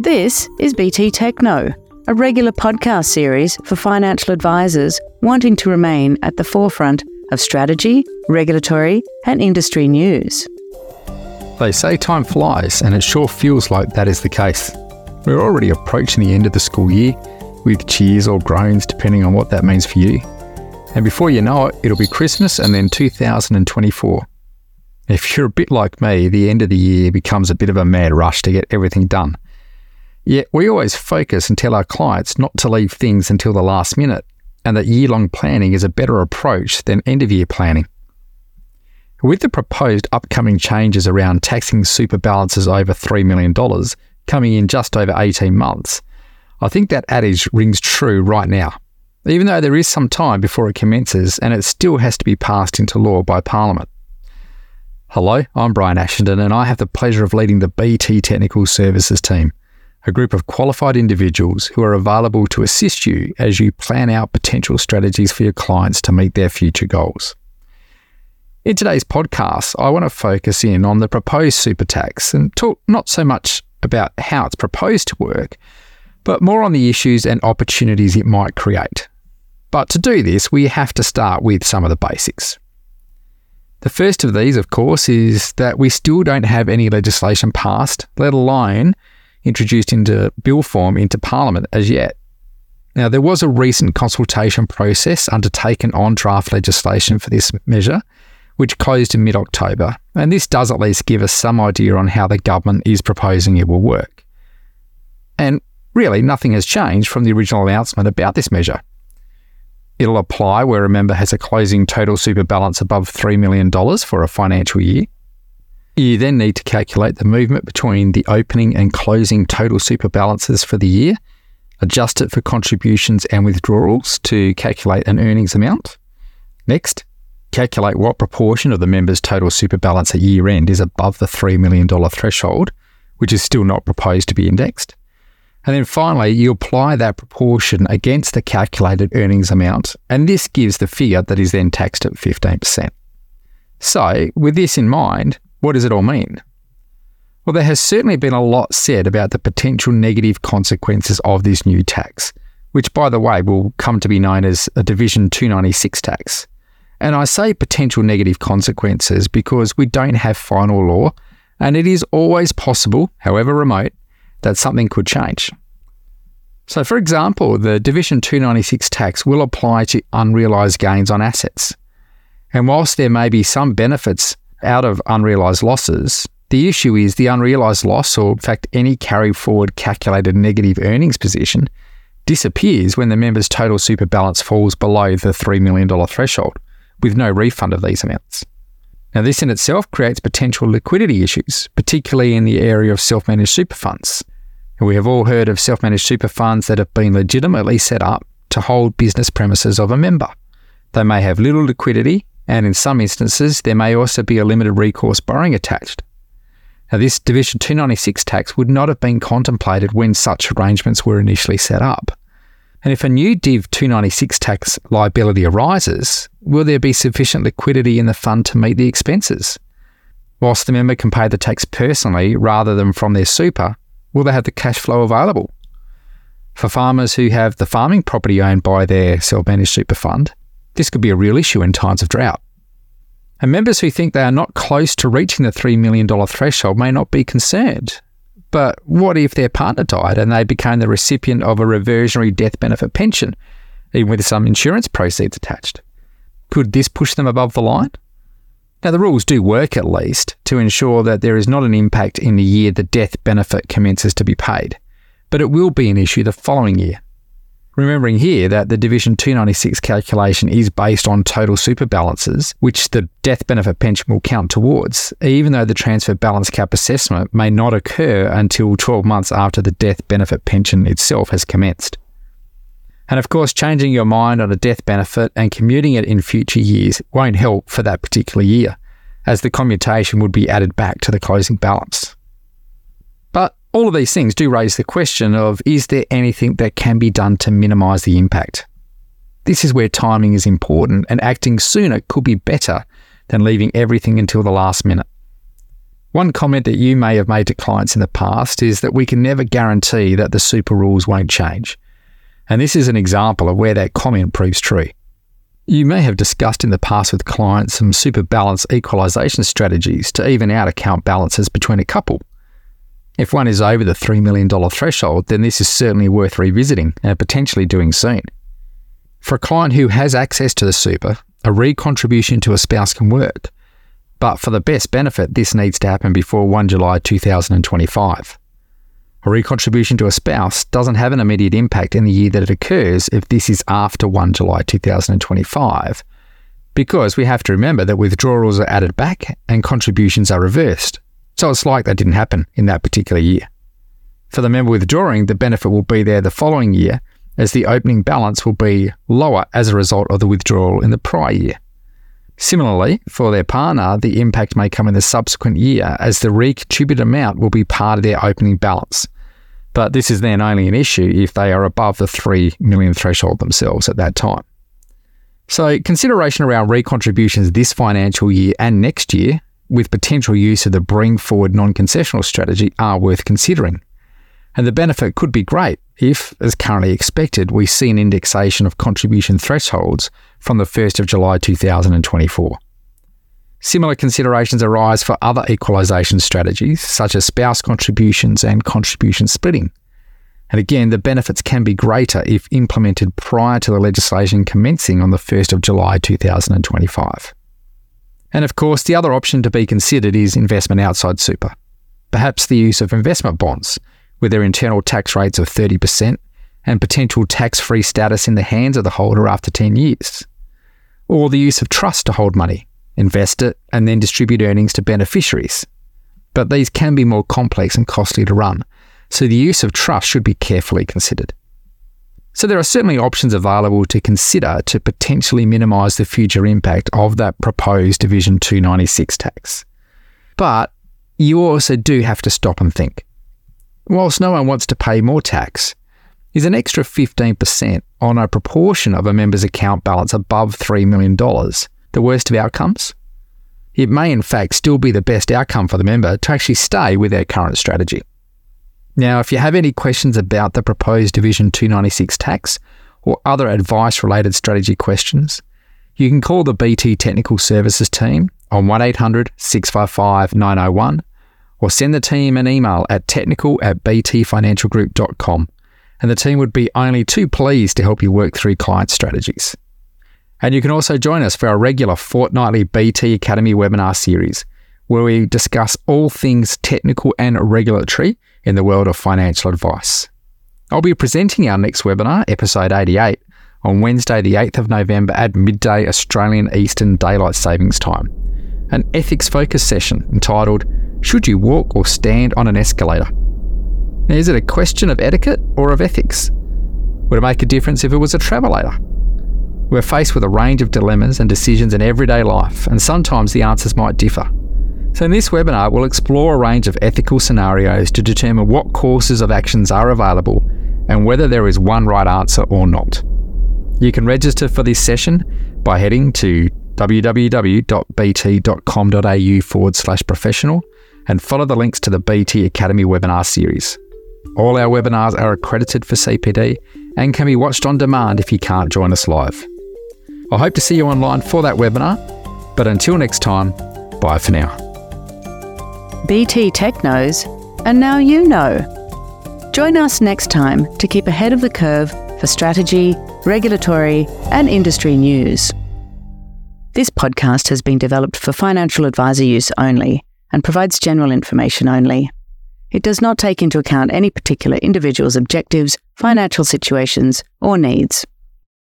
This is BT TechKnow, a regular podcast series for financial advisors wanting to remain at the forefront of strategy, regulatory, and industry news. They say time flies, and it sure feels like that is the case. We're already approaching the end of the school year, with cheers or groans depending on what that means for you. And before you know it, it'll be Christmas and then 2024. If you're a bit like me, the end of the year becomes a bit of a mad rush to get everything done. Yet we always focus and tell our clients not to leave things until the last minute, and that year long planning is a better approach than end of year planning. With the proposed upcoming changes around taxing super balances over $3 million coming in just over 18 months, I think that adage rings true right now, even though there is some time before it commences and it still has to be passed into law by Parliament. Hello, I'm Bryan Ashenden, and I have the pleasure of leading the BT Technical Services team, a group of qualified individuals who are available to assist you as you plan out potential strategies for your clients to meet their future goals. In today's podcast, I want to focus in on the proposed super tax and talk not so much about how it's proposed to work, but more on the issues and opportunities it might create. But to do this, we have to start with some of the basics. The first of these, of course, is that we still don't have any legislation passed, let alone introduced into bill form into Parliament as yet. Now, there was a recent consultation process undertaken on draft legislation for this measure, which closed in mid October, and this does at least give us some idea on how the government is proposing it will work. And really, nothing has changed from the original announcement about this measure. It'll apply where a member has a closing total super balance above $3 million for a financial year. You then need to calculate the movement between the opening and closing total super balances for the year, adjust it for contributions and withdrawals to calculate an earnings amount. Next, calculate what proportion of the member's total super balance at year end is above the $3 million threshold, which is still not proposed to be indexed. And then finally, you apply that proportion against the calculated earnings amount, and this gives the figure that is then taxed at 15%. So, with this in mind, what does it all mean? Well, there has certainly been a lot said about the potential negative consequences of this new tax, which, by the way, will come to be known as a Division 296 tax. And I say potential negative consequences because we don't have final law, and it is always possible, however remote, that something could change. So, for example, the Division 296 tax will apply to unrealised gains on assets. And whilst there may be some benefits out of unrealised losses, the issue is the unrealised loss, or in fact, any carry forward calculated negative earnings position, disappears when the member's total super balance falls below the $3 million threshold, with no refund of these amounts. Now, this in itself creates potential liquidity issues, particularly in the area of self managed super funds. We have all heard of self managed super funds that have been legitimately set up to hold business premises of a member. They may have little liquidity, and in some instances, there may also be a limited recourse borrowing attached. Now, this Division 296 tax would not have been contemplated when such arrangements were initially set up. And if a new Div 296 tax liability arises, will there be sufficient liquidity in the fund to meet the expenses? Whilst the member can pay the tax personally rather than from their super, will they have the cash flow available? For farmers who have the farming property owned by their self managed super fund, this could be a real issue in times of drought. And members who think they are not close to reaching the $3 million threshold may not be concerned but what if their partner died and they became the recipient of a reversionary death benefit pension, even with some insurance proceeds attached? Could this push them above the line? Now, the rules do work at least to ensure that there is not an impact in the year the death benefit commences to be paid, but it will be an issue the following year Remembering here that the Division 296 calculation is based on total super balances, which the death benefit pension will count towards, even though the transfer balance cap assessment may not occur until 12 months after the death benefit pension itself has commenced. And of course, changing your mind on a death benefit and commuting it in future years won't help for that particular year, as the commutation would be added back to the closing balance. All of these things do raise the question of is there anything that can be done to minimise the impact? This is where timing is important, and acting sooner could be better than leaving everything until the last minute. One comment that you may have made to clients in the past is that we can never guarantee that the super rules won't change. And this is an example of where that comment proves true. You may have discussed in the past with clients some super balance equalisation strategies to even out account balances between a couple. If one is over the $3 million threshold, then this is certainly worth revisiting and potentially doing soon. For a client who has access to the super, a recontribution to a spouse can work. But for the best benefit, this needs to happen before 1 July 2025. A recontribution to a spouse doesn't have an immediate impact in the year that it occurs if this is after 1 July 2025, because we have to remember that withdrawals are added back and contributions are reversed. So it's like that didn't happen in that particular year. For the member withdrawing, the benefit will be there the following year, as the opening balance will be lower as a result of the withdrawal in the prior year. Similarly, for their partner, the impact may come in the subsequent year as the recontributed amount will be part of their opening balance. But this is then only an issue if they are above the 3 million threshold themselves at that time. So, consideration around recontributions this financial year and next year with potential use of the bring forward non concessional strategy are worth considering. And the benefit could be great if, as currently expected, we see an indexation of contribution thresholds from the 1st of July 2024. Similar considerations arise for other equalisation strategies, such as spouse contributions and contribution splitting. And again, the benefits can be greater if implemented prior to the legislation commencing on the 1st of July 2025. And of course, the other option to be considered is investment outside super. Perhaps the use of investment bonds, with their internal tax rates of 30% and potential tax free status in the hands of the holder after 10 years. Or the use of trust to hold money, invest it, and then distribute earnings to beneficiaries. But these can be more complex and costly to run, so the use of trust should be carefully considered. So there are certainly options available to consider to potentially minimise the future impact of that proposed Division 296 tax. But you also do have to stop and think. Whilst no one wants to pay more tax, is an extra 15% on a proportion of a member's account balance above $3 million the worst of outcomes? It may, in fact, still be the best outcome for the member to actually stay with their current strategy. Now, if you have any questions about the proposed Division 296 tax or other advice related strategy questions, you can call the BT Technical Services team on 1800 655 901 or send the team an email at technical at btfinancialgroup.com and the team would be only too pleased to help you work through client strategies. And you can also join us for our regular fortnightly BT Academy webinar series, where we discuss all things technical and regulatory in the world of financial advice. I'll be presenting our next webinar, episode 88, on Wednesday, the 8th of November at midday Australian Eastern Daylight Savings Time. An ethics focused session entitled Should You Walk or Stand on an Escalator? Now, is it a question of etiquette or of ethics? Would it make a difference if it was a travelator? We're faced with a range of dilemmas and decisions in everyday life, and sometimes the answers might differ. So, in this webinar, we'll explore a range of ethical scenarios to determine what courses of actions are available and whether there is one right answer or not. You can register for this session by heading to www.bt.com.au forward slash professional and follow the links to the BT Academy webinar series. All our webinars are accredited for CPD and can be watched on demand if you can't join us live. I hope to see you online for that webinar, but until next time, bye for now. BT Tech knows, and now you know. Join us next time to keep ahead of the curve for strategy, regulatory, and industry news. This podcast has been developed for financial advisor use only and provides general information only. It does not take into account any particular individual's objectives, financial situations, or needs.